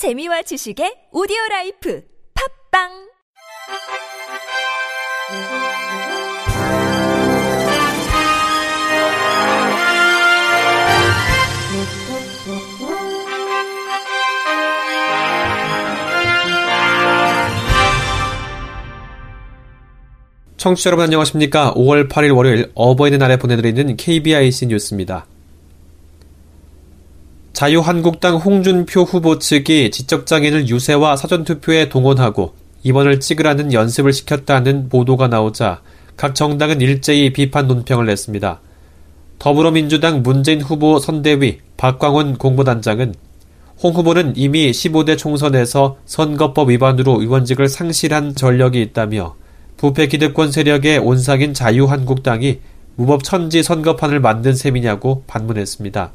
재미와 지식의 오디오 라이프 팟빵 청취자 여러분 안녕하십니까. 5월 8일 월요일 어버이날에 보내드리는 KBIC 뉴스입니다. 자유한국당 홍준표 후보 측이 지적장애인을 유세와 사전투표에 동원하고 입원을 찍으라는 연습을 시켰다는 보도가 나오자 각 정당은 일제히 비판 논평을 냈습니다. 더불어민주당 문재인 후보 선대위 박광훈 공보단장은 홍 후보는 이미 15대 총선에서 선거법 위반으로 의원직을 상실한 전력이 있다며 부패 기득권 세력의 온상인 자유한국당이 무법 천지 선거판을 만든 셈이냐고 반문했습니다.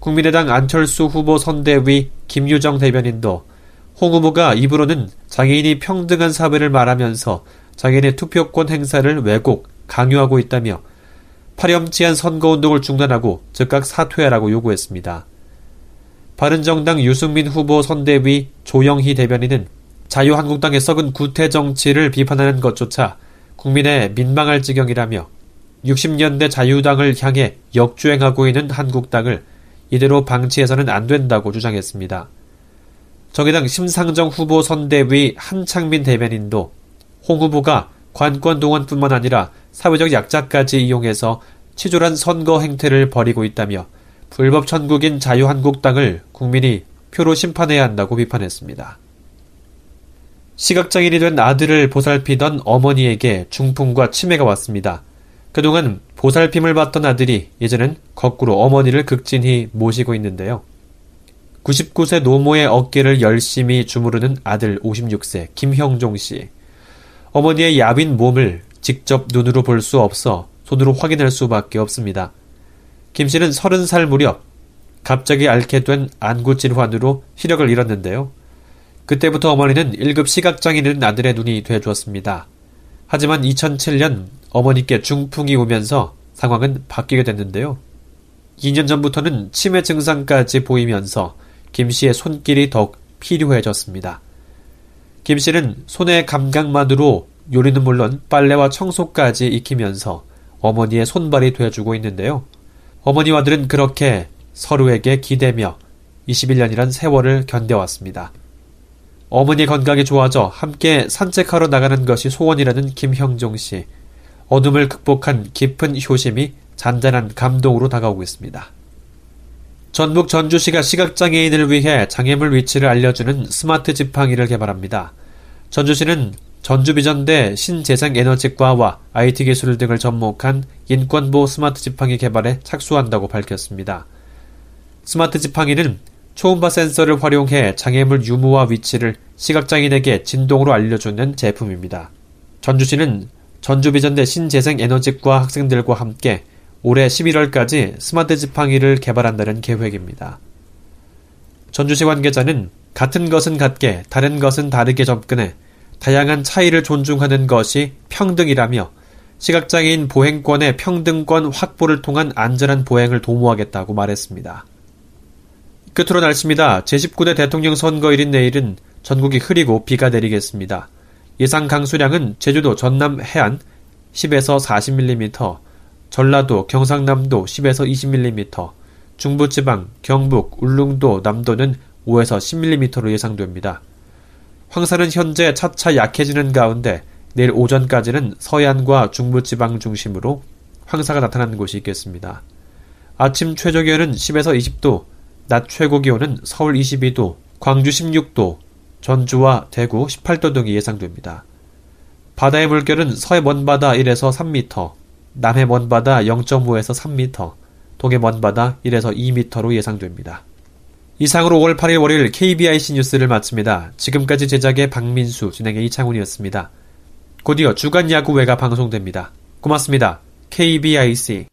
국민의당 안철수 후보 선대위 김유정 대변인도 홍 후보가 입으로는 장애인이 평등한 사회를 말하면서 장애인의 투표권 행사를 왜곡, 강요하고 있다며 파렴치한 선거운동을 중단하고 즉각 사퇴하라고 요구했습니다. 바른정당 유승민 후보 선대위 조영희 대변인은 자유한국당의 썩은 구태 정치를 비판하는 것조차 국민의 민망할 지경이라며 60년대 자유당을 향해 역주행하고 있는 한국당을 이대로 방치해서는 안 된다고 주장했습니다. 정의당 심상정 후보 선대위 한창민 대변인도 홍 후보가 관권 동원뿐만 아니라 사회적 약자까지 이용해서 치졸한 선거 행태를 벌이고 있다며 불법 천국인 자유한국당을 국민이 표로 심판해야 한다고 비판했습니다. 시각장애인이 된 아들을 보살피던 어머니에게 중풍과 치매가 왔습니다. 그동안 보살핌을 받던 아들이 이제는 거꾸로 어머니를 극진히 모시고 있는데요. 99세 노모의 어깨를 열심히 주무르는 아들 56세 김형종 씨. 어머니의 야윈 몸을 직접 눈으로 볼 수 없어 손으로 확인할 수밖에 없습니다. 김 씨는 30살 무렵 갑자기 앓게 된 안구 질환으로 시력을 잃었는데요. 그때부터 어머니는 1급 시각장애인 아들의 눈이 되어주었습니다. 하지만 2007년 어머니께 중풍이 오면서 상황은 바뀌게 됐는데요. 2년 전부터는 치매 증상까지 보이면서 김 씨의 손길이 더욱 필요해졌습니다. 김 씨는 손의 감각만으로 요리는 물론 빨래와 청소까지 익히면서 어머니의 손발이 되어주고 있는데요. 어머니와 들은 그렇게 서로에게 기대며 21년이란 세월을 견뎌왔습니다. 어머니 건강이 좋아져 함께 산책하러 나가는 것이 소원이라는 김형종 씨. 어둠을 극복한 깊은 효심이 잔잔한 감동으로 다가오고 있습니다. 전북 전주시가 시각장애인을 위해 장애물 위치를 알려주는 스마트 지팡이를 개발합니다. 전주시는 전주비전대 신재생에너지과와 IT 기술 등을 접목한 인권보 스마트 지팡이 개발에 착수한다고 밝혔습니다. 스마트 지팡이는 초음파 센서를 활용해 장애물 유무와 위치를 시각장애인에게 진동으로 알려주는 제품입니다. 전주시는 전주비전대 신재생에너지과 학생들과 함께 올해 11월까지 스마트 지팡이를 개발한다는 계획입니다. 전주시 관계자는 같은 것은 같게 다른 것은 다르게 접근해 다양한 차이를 존중하는 것이 평등이라며 시각장애인 보행권의 평등권 확보를 통한 안전한 보행을 도모하겠다고 말했습니다. 끝으로 날씨입니다. 제19대 대통령 선거일인 내일은 전국이 흐리고 비가 내리겠습니다. 예상 강수량은 제주도 전남 해안 10에서 40mm, 전라도, 경상남도 10에서 20mm, 중부지방, 경북, 울릉도, 남도는 5에서 10mm로 예상됩니다. 황사는 현재 차차 약해지는 가운데 내일 오전까지는 서해안과 중부지방 중심으로 황사가 나타나는 곳이 있겠습니다. 아침 최저 기온은 10에서 20도, 낮 최고 기온은 서울 22도, 광주 16도, 전주와 대구 18도 등이 예상됩니다. 바다의 물결은 서해 먼바다 1에서 3m, 남해 먼바다 0.5에서 3m, 동해 먼바다 1에서 2m로 예상됩니다. 이상으로 5월 8일 월요일 KBIC 뉴스를 마칩니다. 지금까지 제작의 박민수, 진행의 이창훈이었습니다. 곧이어 주간 야구회가 방송됩니다. 고맙습니다. KBIC